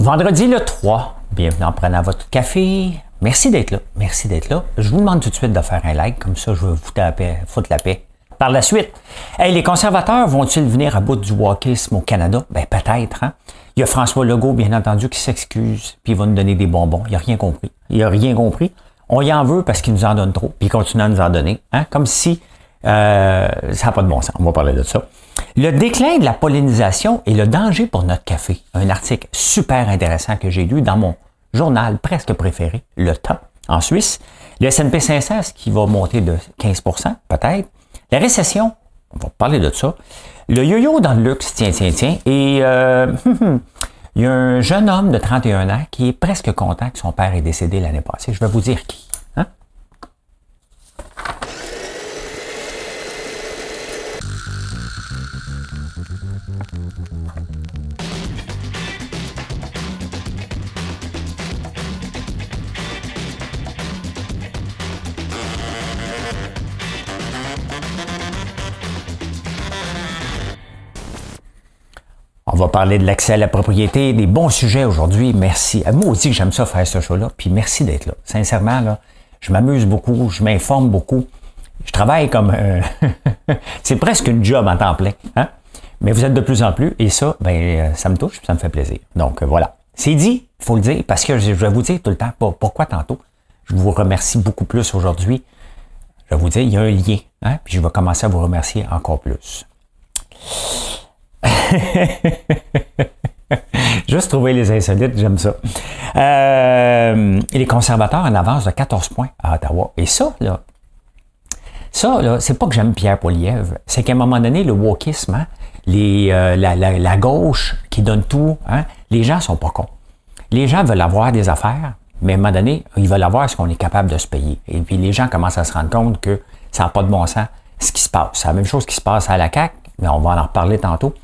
Vendredi le 3, bienvenue en prenant votre café. Merci d'être là. Merci d'être là. Je vous demande tout de suite de faire un like, comme ça je vais vous taper, foutre la paix. Par la suite, hey, les conservateurs vont-ils venir à bout du wokisme au Canada? Ben peut-être. Hein? Il y a François Legault, bien entendu, qui s'excuse, puis il va nous donner des bonbons. Il n'a rien compris. Il n'a rien compris. On y en veut parce qu'il nous en donne trop, puis il continue à nous en donner. Hein? Comme si euh, ça n'a pas de bon sens. On va parler de ça. Le déclin de la pollinisation et le danger pour notre café. Un article super intéressant que j'ai lu dans mon journal presque préféré, Le Temps, en Suisse. Le S&P 500, qui va monter de 15% peut-être. La récession, on va parler de ça. Le yo-yo dans le luxe, tiens, tiens, tiens. Et euh, il y a un jeune homme de 31 ans qui est presque content que son père est décédé l'année passée. Je vais vous dire qui. Va parler de l'accès à la propriété, des bons sujets aujourd'hui. Merci. Moi aussi, j'aime ça faire ce show-là. Puis merci d'être là. Sincèrement, là, je m'amuse beaucoup, je m'informe beaucoup. Je travaille comme... Euh, c'est presque une job en temps plein. Hein? Mais vous êtes de plus en plus. Et ça, ben, ça me touche, ça me fait plaisir. Donc, voilà. C'est dit, il faut le dire, parce que je vais vous dire tout le temps pourquoi tantôt? Je vous remercie beaucoup plus aujourd'hui. Je vais vous dire, il y a un lien. Hein? Puis je vais commencer à vous remercier encore plus. Juste trouver les insolites, j'aime ça. Euh, les conservateurs en avance de 14 points à Ottawa. Et ça, là, ça, là, c'est pas que j'aime Pierre Poilievre, c'est qu'à un moment donné, le wokisme, hein, les, euh, la, gauche qui donne tout, hein, les gens sont pas cons. Les gens veulent avoir des affaires, mais à un moment donné, ils veulent avoir ce qu'on est capable de se payer. Et puis les gens commencent à se rendre compte que ça n'a pas de bon sens ce qui se passe. C'est la même chose qui se passe à la CAQ, mais on va en reparler tantôt.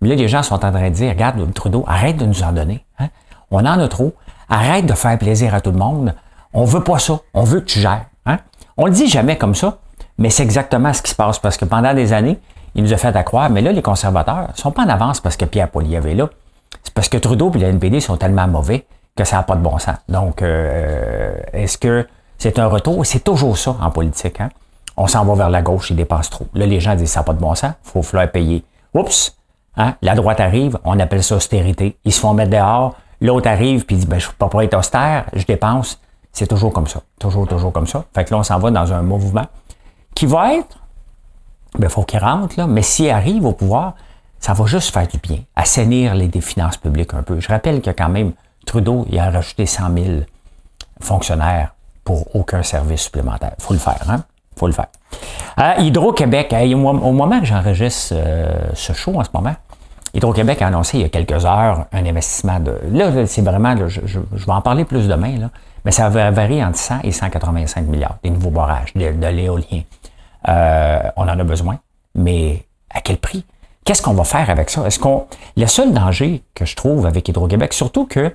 Mais là, les gens sont en train de dire, regarde, Trudeau, arrête de nous en donner. Hein. On en a trop. Arrête de faire plaisir à tout le monde. On veut pas ça. On veut que tu gères. Hein. On le dit jamais comme ça, mais c'est exactement ce qui se passe parce que pendant des années, il nous a fait à mais là, les conservateurs sont pas en avance parce que Pierre Poilievre est là. C'est parce que Trudeau et la NPD sont tellement mauvais que ça n'a pas de bon sens. Donc, euh, est-ce que c'est un retour? C'est toujours ça en politique. Hein? On s'en va vers la gauche, ils dépensent trop. Là, les gens disent ça n'a pas de bon sens, il faut falloir payer. Oups! Hein? La droite arrive, on appelle ça austérité. Ils se font mettre dehors, l'autre arrive puis dit ben, je ne peux pas être austère, je dépense. C'est toujours comme ça. Toujours, toujours comme ça. Fait que là, on s'en va dans un mouvement qui va être, ben, faut qu'il rentre, là, mais s'il arrive au pouvoir, ça va juste faire du bien, assainir les des finances publiques un peu. Je rappelle que quand même, Trudeau, il a rajouté 100 000 fonctionnaires pour aucun service supplémentaire. faut le faire, hein? faut le faire. Euh, Hydro-Québec, au moment que j'enregistre euh, ce show en ce moment, Hydro-Québec a annoncé il y a quelques heures un investissement de. Là, c'est vraiment, je, vais en parler plus demain, là, mais ça va varier entre 100 et 185 milliards, des nouveaux barrages, de, l'éolien. Euh, on en a besoin, mais à quel prix? Qu'est-ce qu'on va faire avec ça? Est-ce qu'on. Le seul danger que je trouve avec Hydro-Québec, surtout que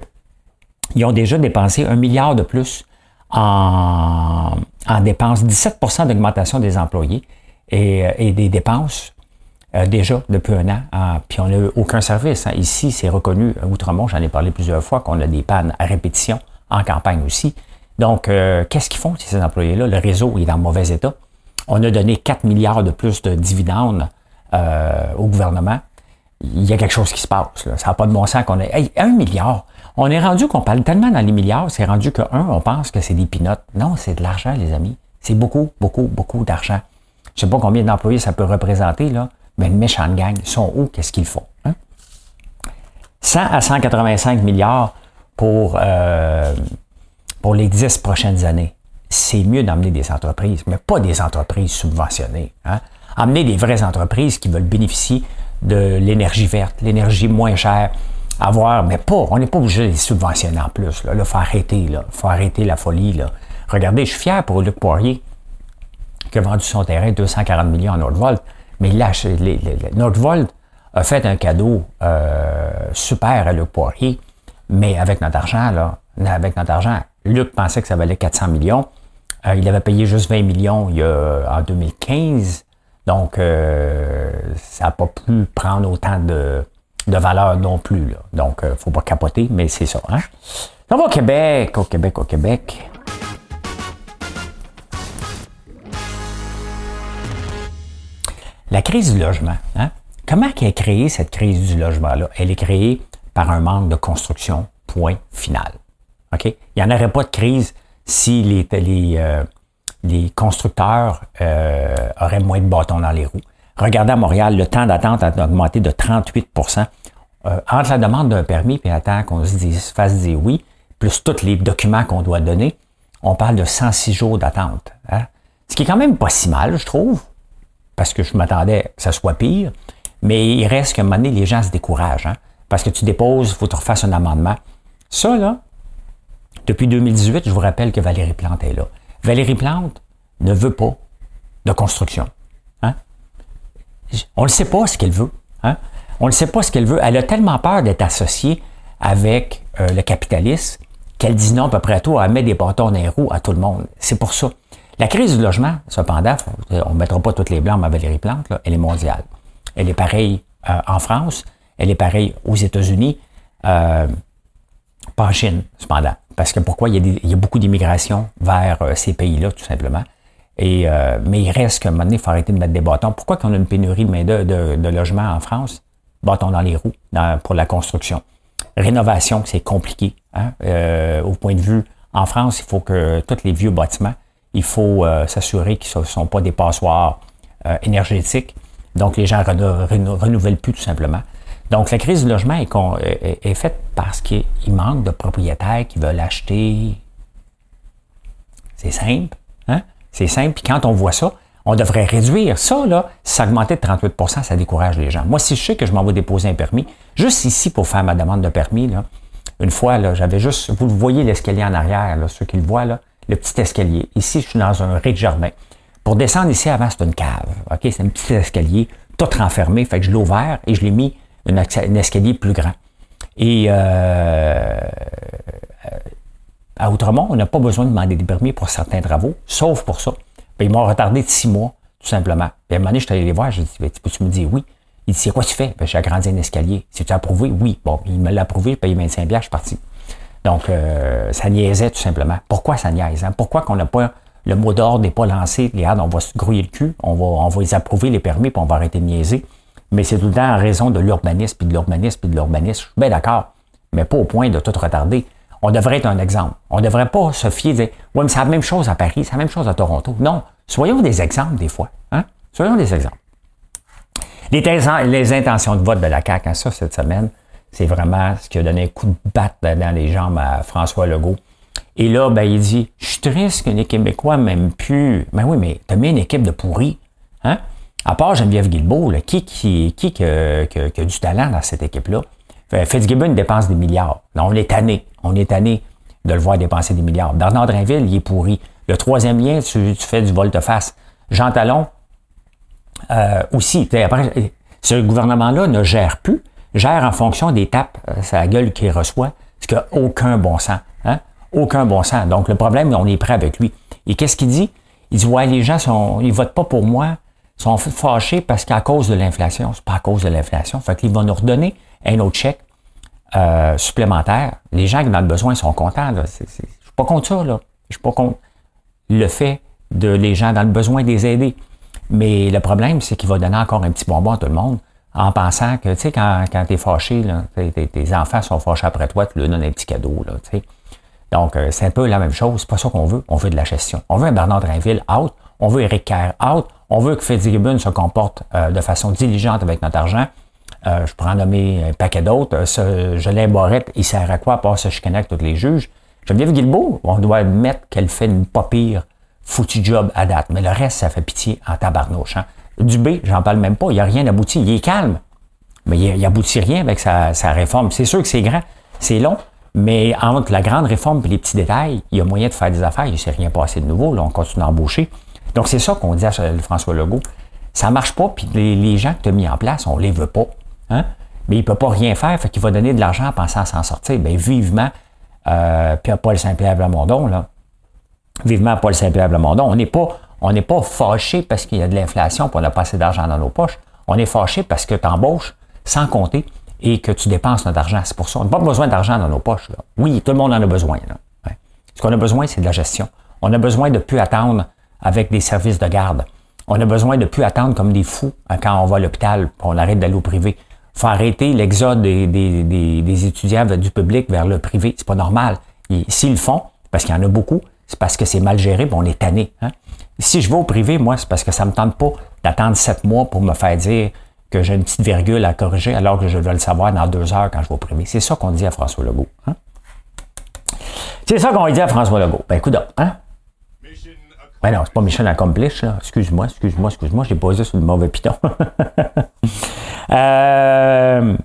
ils ont déjà dépensé un milliard de plus en, dépenses, 17% d'augmentation des employés et, et des dépenses euh, déjà depuis un an, ah, puis on n'a eu aucun service. Hein. Ici, c'est reconnu, à Outremont, j'en ai parlé plusieurs fois, qu'on a des pannes à répétition, en campagne aussi. Donc, euh, qu'est-ce qu'ils font, ces employés-là? Le réseau est dans mauvais état. On a donné 4 milliards de plus de dividendes euh, au gouvernement. Il y a quelque chose qui se passe. Là. Ça n'a pas de bon sens qu'on ait... Hey, un milliard! On est rendu qu'on parle tellement dans les milliards, c'est rendu que, un, on pense que c'est des pinottes. Non, c'est de l'argent, les amis. C'est beaucoup, beaucoup, beaucoup d'argent. Je ne sais pas combien d'employés ça peut représenter, là mais une méchante gang, ils sont où, qu'est-ce qu'ils font? 100 hein? à 185 milliards pour, euh, pour les 10 prochaines années. C'est mieux d'emmener des entreprises, mais pas des entreprises subventionnées. Hein? Amener des vraies entreprises qui veulent bénéficier de l'énergie verte, l'énergie moins chère, avoir, mais pas, on n'est pas obligé de les subventionner en plus. Il faut arrêter, là, faut arrêter la folie. Regardez, je suis fier pour Luc Poirier, qui a vendu son terrain 240 millions en Nordvolt. Mais là, Nordvolt a fait un cadeau euh, super à Luc Poirier, mais avec notre argent, là, avec notre argent, Luc pensait que ça valait 400 millions. Euh, il avait payé juste 20 millions il y a, en 2015. Donc, euh, ça n'a pas pu prendre autant de, de valeur non plus. Donc, il ne faut pas capoter, mais c'est ça. Hein? On va au Québec, au Québec, au Québec. La crise du logement. Hein? Comment est créée cette crise du logement-là? Elle est créée par un manque de construction, point final. OK? Il n'y en aurait pas de crise si les, les, euh, les constructeurs euh, auraient moins de bâtons dans les roues. Regardez à Montréal, le temps d'attente a augmenté de 38% euh, Entre la demande d'un permis et temps qu'on se dise, fasse dire oui, plus tous les documents qu'on doit donner, on parle de 106 jours d'attente. Hein? Ce qui est quand même pas si mal, je trouve, parce que je m'attendais que ça soit pire. Mais il reste qu'à un moment donné, les gens se découragent. Hein? Parce que tu déposes, il faut que tu refasses un amendement. Ça, là, depuis 2018, je vous rappelle que Valérie Plante est là. Valérie Plante ne veut pas de construction. Hein? On ne sait pas ce qu'elle veut. Hein? On ne sait pas ce qu'elle veut. Elle a tellement peur d'être associée avec euh, le capitalisme qu'elle dit non à peu près à tout, elle met des bâtons dans les roues à tout le monde. C'est pour ça. La crise du logement, cependant, on ne mettra pas toutes les blancs à Valérie Plante, elle est mondiale. Elle est pareille euh, en France, elle est pareille aux États-Unis, euh, pas en Chine, cependant. Parce que pourquoi? Il y a, beaucoup d'immigration vers euh, ces pays-là, tout simplement. Et, mais il reste qu'à un moment donné, il faut arrêter de mettre des bâtons. Pourquoi qu'on a une pénurie de, logements en France? Bâtons dans les roues pour la construction. Rénovation, c'est compliqué. Hein? au point de vue, en France, il faut que tous les vieux bâtiments, il faut s'assurer qu'ils ne sont pas des passoires énergétiques. Donc, les gens ne renouvellent plus tout simplement. Donc, la crise du logement est, faite parce qu'il manque de propriétaires qui veulent acheter. C'est simple. Hein? C'est simple. Puis quand on voit ça, on devrait réduire ça, là. Ça augmentait de 38% ça décourage les gens. Moi, si je sais que je m'en vais déposer un permis, juste ici pour faire ma demande de permis, là, une fois, là, j'avais juste, vous voyez l'escalier en arrière, là, ceux qui le voient, là, le petit escalier. Ici, je suis dans un rez-de-jardin. Pour descendre ici, avant, c'est une cave. OK? C'est un petit escalier, tout renfermé. Fait que je l'ai ouvert et je l'ai mis un, escalier plus grand. Et euh, à Outremont, on n'a pas besoin de demander des permis pour certains travaux, sauf pour ça. Puis ils m'ont retardé de six mois, tout simplement. Puis à un moment donné, je suis allé les voir, je dit, ben, peux-tu me dire oui? Il dit, c'est quoi tu fais? Ben, j'ai agrandi un escalier. Si tu as approuvé? Oui. Bon, il me l'a approuvé, je payé 25 je suis parti. Donc, euh, ça niaisait tout simplement. Pourquoi ça niaise? Hein? Pourquoi qu'on n'a pas le mot d'ordre n'est pas lancé, regarde, on va se grouiller le cul, on va, on va les approuver, les permis, puis on va arrêter de niaiser. Mais c'est tout le temps en raison de l'urbanisme, puis de l'urbanisme, puis de l'urbanisme. Je suis bien d'accord, mais pas au point de tout retarder. On devrait être un exemple. On ne devrait pas se fier, dire, ouais, mais c'est la même chose à Paris, c'est la même chose à Toronto. Non, soyons des exemples des fois. Hein? Soyons des exemples. Les, les intentions de vote de la CAQ, hein, ça, cette semaine, c'est vraiment ce qui a donné un coup de batte dans les jambes à François Legault. Et là, ben, il dit, je suis triste que les Québécois m'aiment plus. Ben oui, mais t'as mis une équipe de pourris. Hein? À part Geneviève Guilbeault, qui, qui, qui, qui, a du talent dans cette équipe-là? Fitzgibbon dépense des milliards. on est tanné. On est tanné de le voir dépenser des milliards. Bernard Drinville, il est pourri. Le troisième lien, tu, fais du volte-face. Jean Talon, euh, aussi. Après, ce gouvernement-là ne gère plus, gère en fonction des tapes, euh, sa gueule qu'il reçoit, ce qui n'a aucun bon sens. Hein? Aucun bon sens. Donc, le problème, on est prêt avec lui. Et qu'est-ce qu'il dit? Il dit, ouais, les gens sont, ils votent pas pour moi, sont fâchés parce qu'à cause de l'inflation. C'est pas à cause de l'inflation. Fait qu'il va nous redonner un autre chèque euh, supplémentaire. Les gens qui ont le besoin sont contents. Là. je suis pas contre ça. Là. Je suis pas contre le fait de les gens dans le besoin de les aider. Mais le problème, c'est qu'il va donner encore un petit bonbon à tout le monde en pensant que, tu sais, quand, quand tu es fâché, là, tes, tes, enfants sont fâchés après toi, tu leur donnes un petit cadeau. Là, tu sais. Donc, euh, c'est un peu la même chose. C'est pas ça qu'on veut. On veut de la gestion. On veut un Bernard Drinville out. On veut Eric Kerr out. On veut que Fitzgibbon se comporte euh, de façon diligente avec notre argent. Euh, je pourrais en un paquet d'autres. Ce Jolin Barrette, il sert à quoi à part se chicaner avec tous les juges? Geneviève Guilbeault, on doit admettre qu'elle fait une pas pire foutu job à date. Mais le reste, ça fait pitié en tabarnouche. Hein? Dubé, j'en parle même pas. Il n'y a rien abouti. Il est calme. Mais il n'aboutit rien avec sa, sa réforme. C'est sûr que c'est grand. C'est long. Mais entre la grande réforme et les petits détails, il y a moyen de faire des affaires. Il ne s'est rien passé de nouveau. Là, on continue d'embaucher. Donc, c'est ça qu'on dit à François Legault. Ça ne marche pas, puis les, gens que tu as mis en place, on ne les veut pas. Hein? Mais il ne peut pas rien faire, fait qu'il va donner de l'argent en pensant à s'en sortir. Bien, vivement, euh, puis à Paul Saint-Pierre Blamondon, là. Vivement Paul Saint-Pierre Blamondon. On n'est pas, on n'est pas fâché parce qu'il y a de l'inflation et on n'a pas assez d'argent dans nos poches. On est fâché parce que tu embauches sans compter et que tu dépenses notre argent. C'est pour ça. On n'a pas besoin d'argent dans nos poches. Oui, tout le monde en a besoin. Ce qu'on a besoin, c'est de la gestion. On a besoin de plus attendre avec des services de garde. On a besoin de plus attendre comme des fous quand on va à l'hôpital, on arrête d'aller au privé. Il faut arrêter l'exode des, des, étudiants du public vers le privé. C'est pas normal. S'ils le font, parce qu'il y en a beaucoup, c'est parce que c'est mal géré, on est tanné. Hein. Si je vais au privé, moi, c'est parce que ça me tente pas d'attendre sept mois pour me faire dire que j'ai une petite virgule à corriger alors que je dois le savoir dans deux heures quand je vais au privé. C'est ça qu'on dit à François Legault. Hein? C'est ça qu'on dit à François Legault. Ben écoute, hein? Ben non, c'est pas Mission Accomplish, là. Excuse-moi, excuse-moi, excuse-moi, j'ai posé sur le mauvais piton. euh,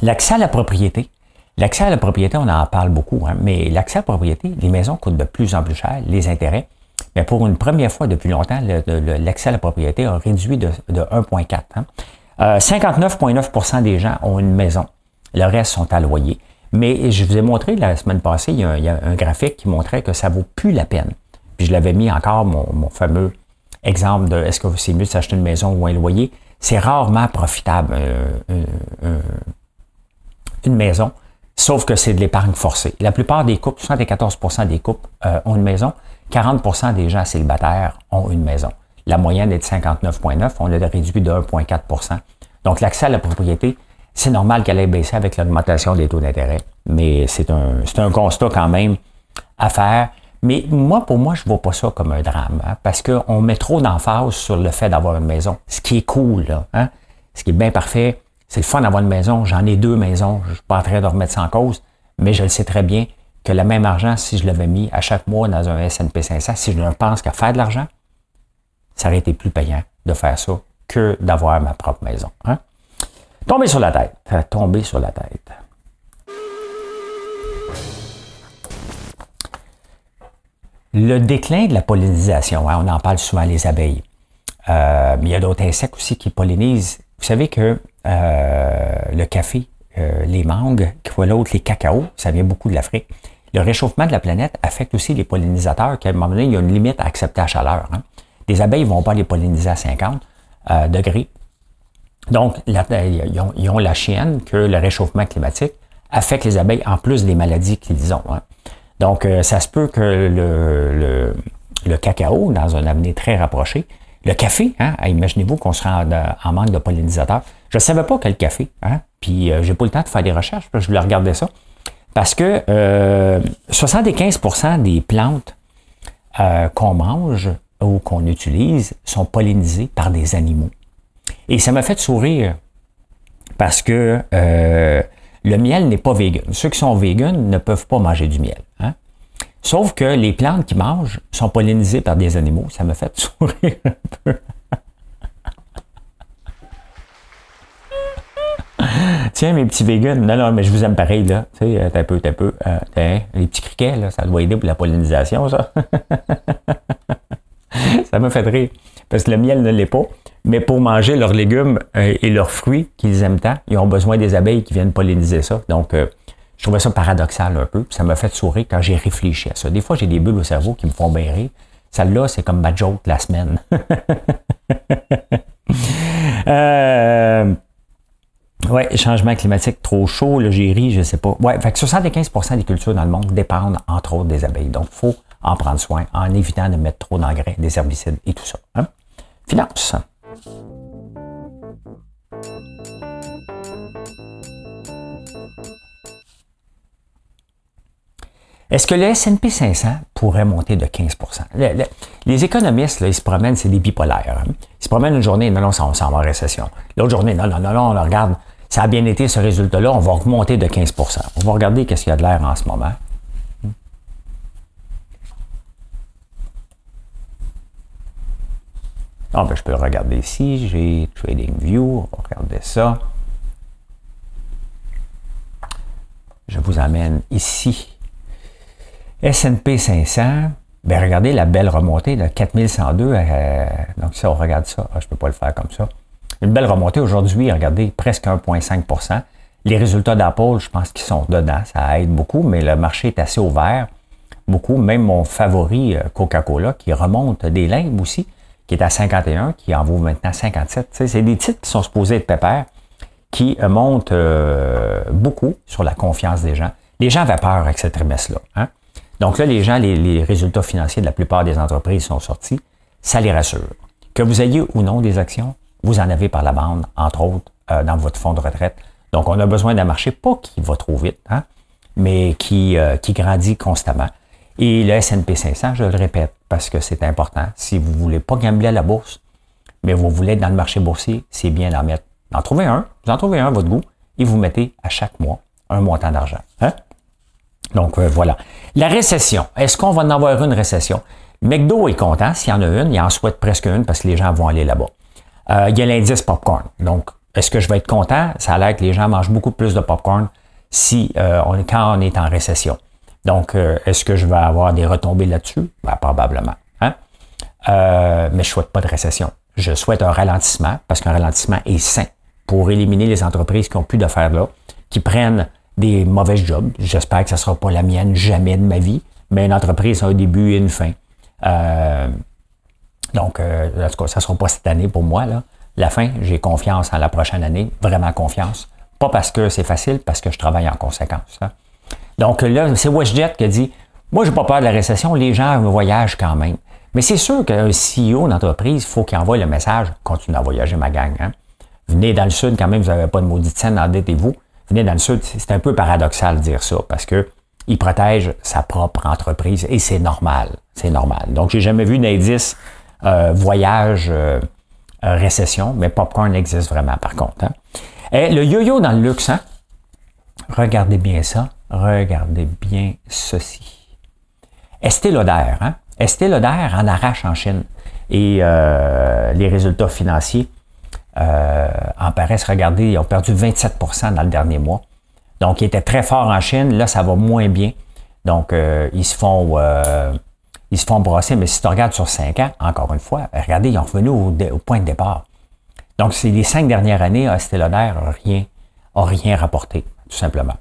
l'accès à la propriété. L'accès à la propriété, on en parle beaucoup, hein, mais l'accès à la propriété, les maisons coûtent de plus en plus cher, les intérêts. Mais pour une première fois depuis longtemps, l'accès à la propriété a réduit de, 1,4. Hein. 59,9% euh, des gens ont une maison. Le reste sont à loyer. Mais je vous ai montré la semaine passée, il y a, un graphique qui montrait que ça vaut plus la peine. Puis je l'avais mis encore, mon, fameux exemple de est-ce que c'est mieux de s'acheter une maison ou un loyer. C'est rarement profitable, euh, une maison, sauf que c'est de l'épargne forcée. La plupart des couples, 74% des couples euh, ont une maison, 40% des gens célibataires ont une maison. La moyenne est de 59,9, on l'a réduit de 1,4% Donc l'accès à la propriété, c'est normal qu'elle ait baissé avec l'augmentation des taux d'intérêt, mais c'est un, un constat quand même à faire. Mais moi, pour moi, je ne vois pas ça comme un drame, hein, parce qu'on met trop d'emphase sur le fait d'avoir une maison. Ce qui est cool, là, hein, ce qui est bien parfait, c'est le fun d'avoir une maison. J'en ai deux maisons. Je ne suis pas en train de remettre ça en cause, mais je le sais très bien que le même argent, si je l'avais mis à chaque mois dans un S&P 500, si je ne pense qu'à faire de l'argent, ça aurait été plus payant de faire ça que d'avoir ma propre maison. Hein? Tomber sur la tête. Tomber sur la tête. Le déclin de la pollinisation, hein, on en parle souvent, les abeilles. Euh, mais il y a d'autres insectes aussi qui pollinisent. Vous savez que euh, le café, euh, les mangues, l'autre, les cacao, ça vient beaucoup de l'Afrique. Le réchauffement de la planète affecte aussi les pollinisateurs, qu'à un moment donné, il y a une limite à accepter la chaleur. Hein. Les abeilles ne vont pas les polliniser à 50 degrés. Donc, ils, ont, la chienne que le réchauffement climatique affecte les abeilles en plus des maladies qu'ils ont. Hein. Donc, euh, ça se peut que le, cacao, dans un avenir très rapproché, le café, hein, imaginez-vous qu'on sera en, manque de pollinisateurs. Je ne savais pas que le café, hein, puis euh, j'ai pas le temps de faire des recherches, je voulais regarder ça. Parce que 75% euh, des plantes qu'on mange ou qu'on utilise sont pollinisées par des animaux. Et ça m'a fait sourire parce que le miel n'est pas vegan. Ceux qui sont vegan ne peuvent pas manger du miel. Hein? Sauf que les plantes qu'ils mangent sont pollinisées par des animaux. Ça me fait sourire un peu. Tiens, mes petits vegans, non, non, mais je vous aime pareil, là. Tu sais, un peu, un peu. Euh, les petits criquets, là, ça doit aider pour la pollinisation, ça. ça me fait rire. Parce que le miel ne l'est pas. Mais pour manger leurs légumes euh, et leurs fruits qu'ils aiment tant, ils ont besoin des abeilles qui viennent polliniser ça. Donc, euh, je trouvais ça paradoxal un peu. Ça m'a fait sourire quand j'ai réfléchi à ça. Des fois, j'ai des bulles au cerveau qui me font bien rire. Celle-là, c'est comme ma joke la semaine. euh, ouais, changement climatique trop chaud, le j'ai ri, je sais pas. Ouais, fait que 75% des cultures dans le monde dépendent entre autres des abeilles. Donc, il faut en prendre soin en évitant de mettre trop d'engrais, des herbicides et tout ça. Hein? Finance. Est-ce que le S&P 500 pourrait monter de 15% Les économistes, là, ils se promènent, c'est des bipolaires. Hein. Ils se promènent une journée, non, non, on s'en va en récession. L'autre journée, non, non, non, non, on regarde, ça a bien été ce résultat-là, on va remonter de 15% On va regarder qu'est-ce qu'il y a de l'air en ce moment. Ah, ben, je peux regarder ici. J'ai TradingView. On va regarder ça. Je vous amène ici. S&P 500. Ben, regardez la belle remontée de 4102. Euh, donc, ça, on regarde ça. Ah, je ne peux pas le faire comme ça. Une belle remontée aujourd'hui. Regardez, presque 1,5% Les résultats d'Apple, je pense qu'ils sont dedans. Ça aide beaucoup, mais le marché est assez ouvert. Beaucoup. Même mon favori, euh, Coca-Cola, qui remonte des limbes aussi qui est à 51, qui en vaut maintenant 57. c'est des titres qui sont supposés être pépères, qui monte beaucoup sur la confiance des gens. Les gens avaient peur avec ce trimestre-là. Hein? Donc là, les gens, les, résultats financiers de la plupart des entreprises sont sortis. Ça les rassure. Que vous ayez ou non des actions, vous en avez par la bande, entre autres, euh, dans votre fonds de retraite. Donc, on a besoin d'un marché, pas qui va trop vite, hein, mais qui, euh, qui grandit constamment. Et le S&P 500, je le répète, parce que c'est important. Si vous voulez pas gambler à la bourse, mais vous voulez être dans le marché boursier, c'est bien d'en mettre. En trouvez un, vous en trouvez un à votre goût, et vous mettez à chaque mois un montant d'argent. Hein? Donc euh, voilà. La récession. Est-ce qu'on va en avoir une récession? McDo est content s'il y en a une, il en souhaite presque une parce que les gens vont aller là-bas. Euh, il y a l'indice popcorn. Donc, est-ce que je vais être content? Ça a l'air que les gens mangent beaucoup plus de popcorn si euh, on, quand on est en récession. Donc, est-ce que je vais avoir des retombées là-dessus? Ben, probablement. Hein? mais je souhaite pas de récession. Je souhaite un ralentissement parce qu'un ralentissement est sain pour éliminer les entreprises qui ont plus d'affaires là, qui prennent des mauvais jobs. J'espère que ça ne sera pas la mienne jamais de ma vie, mais une entreprise a un début et une fin. Donc, euh, en tout cas, ça ne sera pas cette année pour moi. Là. La fin, j'ai confiance en la prochaine année, vraiment confiance. Pas parce que c'est facile, parce que je travaille en conséquence. Hein. Donc là, c'est WestJet qui a dit Moi, j'ai pas peur de la récession, les gens voyagent quand même. Mais c'est sûr qu'un CEO d'entreprise, il faut qu'il envoie le message continuez à voyager, ma gang. Hein. Venez dans le sud, quand même, vous n'avez pas de maudite scène, endettez-vous venez dans le Sud, c'est un peu paradoxal de dire ça parce que il protège sa propre entreprise et c'est normal. C'est normal. Donc, j'ai jamais vu d'indice euh, voyage euh, euh, récession, mais popcorn existe vraiment par contre. Hein. Et le yo-yo dans le luxe, hein? regardez bien ça. Regardez bien ceci. Estée Lauder, hein? Estée Lauder en arrache en Chine. Et les résultats financiers euh, en Paris, regardez, ils ont perdu 27% dans le dernier mois. Donc, ils étaient très forts en Chine. Là, ça va moins bien. Donc, euh, ils se font euh, ils se font brosser. Mais si tu regardes sur 5 ans, encore une fois, regardez, ils ont revenu au, point de départ. Donc, c'est les cinq dernières années, Estée Lauder n'a rien, a rien rapporté, tout simplement.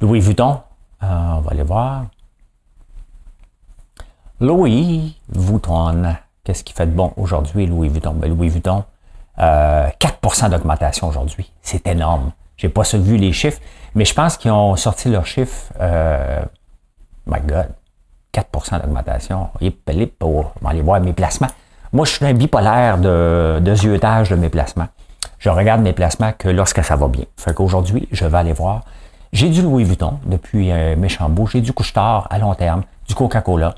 Louis Vuitton, on va aller voir. Louis Vuitton, qu'est-ce qui fait de bon aujourd'hui, Louis Vuitton? Ben, Louis Vuitton, 4% euh, d'augmentation aujourd'hui. C'est énorme. J'ai pas vu les chiffres, mais je pense qu'ils ont sorti leurs chiffres. Euh, my God, 4% d'augmentation. Pour aller voir mes placements. Moi, je suis un bipolaire de, de ziotage de mes placements. Je regarde mes placements que lorsque ça va bien. Fait qu'aujourd'hui, je vais aller voir. J'ai du Louis Vuitton depuis euh, Méchambeau. J'ai du Couche-Tard à long terme, du Coca-Cola.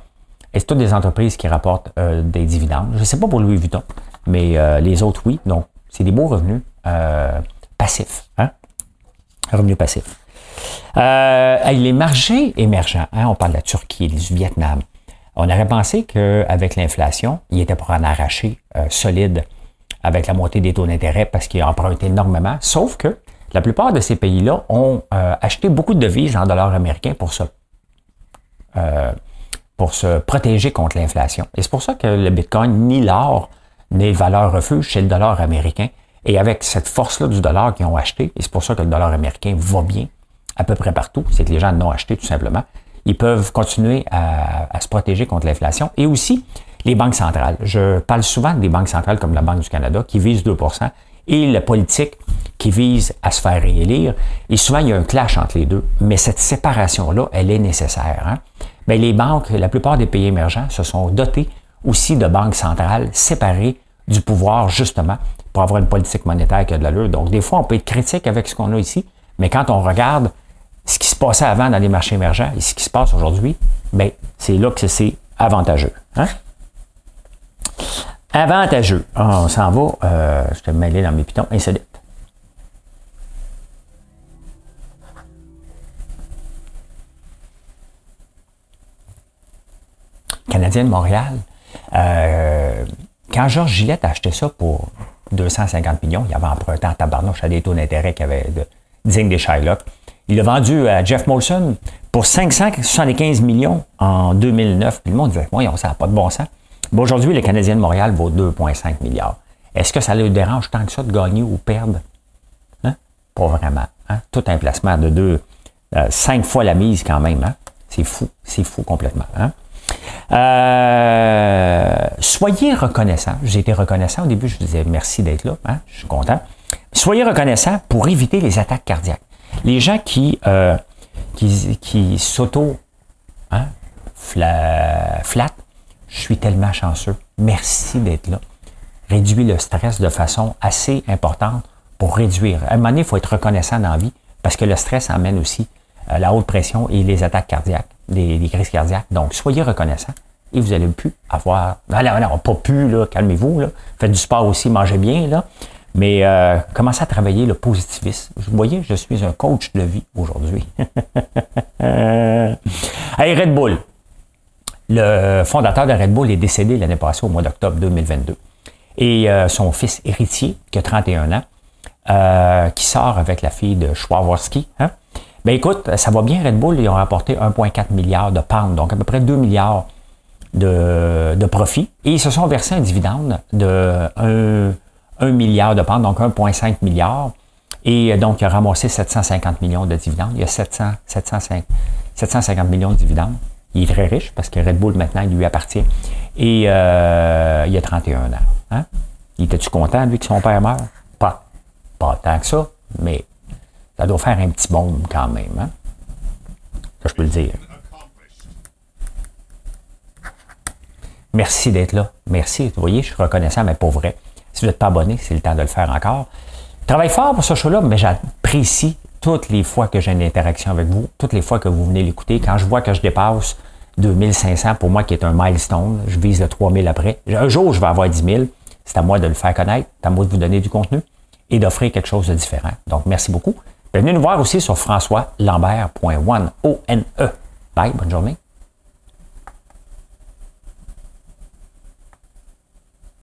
Et c'est toutes des entreprises qui rapportent euh, des dividendes. Je ne sais pas pour Louis Vuitton mais euh, les autres, oui. Donc, c'est des beaux revenus euh, passifs. Hein? Revenus passifs. Euh, les marchés émergents, hein, on parle de la Turquie, du Vietnam. On aurait pensé qu'avec l'inflation, il était pour en arracher solide avec la montée des taux d'intérêt parce qu'ils empruntent énormément. Sauf que la plupart de ces pays-là ont acheté beaucoup de devises en dollars américains pour se, pour se protéger contre l'inflation. Et c'est pour ça que le Bitcoin ni l'or des valeurs refuge chez le dollar américain. Et avec cette force-là du dollar qu'ils ont acheté, et c'est pour ça que le dollar américain va bien à peu près partout, c'est que les gens l'ont acheté tout simplement, ils peuvent continuer à, se protéger contre l'inflation. Et aussi, les banques centrales. Je parle souvent des banques centrales comme la Banque du Canada qui visent 2% et la politique qui vise à se faire réélire. Et souvent, il y a un clash entre les deux. Mais cette séparation-là, elle est nécessaire. Hein? Bien, les banques, la plupart des pays émergents se sont dotés aussi de banques centrales séparées du pouvoir, justement, pour avoir une politique monétaire qui a de l'allure. Donc, des fois, on peut être critique avec ce qu'on a ici, mais quand on regarde ce qui se passait avant dans les marchés émergents et ce qui se passe aujourd'hui, bien, c'est là que c'est avantageux. Hein? Avantageux. Ah, on s'en va. Euh, je te mêler dans mes pitons insolites. Canadien de Montréal, euh, quand Georges Gillette a acheté ça pour 250 millions, il avait emprunté en tabarnouche à des taux d'intérêt qui avaient de, digne des Shylock. Il l'a vendu à Jeff Molson pour 575 millions en 2009. Puis le monde disait, oui, ça n'a pas de bon sens. aujourd'hui, le Canadien de Montréal vaut 2,5 milliards. Est-ce que ça le dérange tant que ça de gagner ou perdre? Hein? Pas vraiment. Hein? Tout un placement de deux, euh, cinq fois la mise quand même. Hein? C'est fou, c'est fou complètement. Hein? Euh, soyez reconnaissant. J'ai été reconnaissant au début, je disais merci d'être là, hein, je suis content. Soyez reconnaissant pour éviter les attaques cardiaques. Les gens qui, euh, qui, qui s'auto hein, je suis tellement chanceux. Merci d'être là. Réduire le stress de façon assez importante pour réduire. À un moment donné, il faut être reconnaissant dans la vie parce que le stress amène aussi euh, la haute pression et les attaques cardiaques, les, crises cardiaques. Donc, soyez reconnaissant et vous allez plus avoir. Non, non, non pas là, calmez-vous. Faites du sport aussi, mangez bien. Mais euh, commencez à travailler le positivisme. Vous voyez, je suis un coach de vie aujourd'hui. hey, Red Bull. Le fondateur de Red Bull est décédé l'année passée au mois d'octobre 2022. Et euh, son fils héritier, qui a 31 ans, euh, qui sort avec la fille de Schwarzkopf. Hein? Ben écoute, ça va bien Red Bull, ils ont rapporté 1,4 milliard de pounds, donc à peu près 2 milliards de, de profit. Et ils se sont versés un dividende de 1, milliard de pounds, donc 1,5 milliard. Et donc, il a ramassé 750 millions de dividendes. Il y a 700, 750 millions de dividendes. Il est très riche parce que Red Bull, maintenant, il lui appartient. Et euh, il a 31 ans. Hein? Il était-tu content, lui, que son père meurt? Pas. Pas tant que ça, mais ça doit faire un petit bombe quand même. Hein? Ça, je peux le dire. Merci d'être là. Merci. Vous voyez, je suis reconnaissant, mais pour vrai. Si vous n'êtes pas abonné, c'est le temps de le faire encore. travaille fort pour ce show-là, mais j'apprécie toutes les fois que j'ai une interaction avec vous, toutes les fois que vous venez l'écouter. Quand je vois que je dépasse 2500, pour moi qui est un milestone, je vise le 3000 après. Un jour, je vais avoir 10 000. C'est à moi de le faire connaître, c'est à moi de vous donner du contenu et d'offrir quelque chose de différent. Donc, merci beaucoup. Venez nous voir aussi sur françoislambert.one. O-N-E. Bye, bonne journée.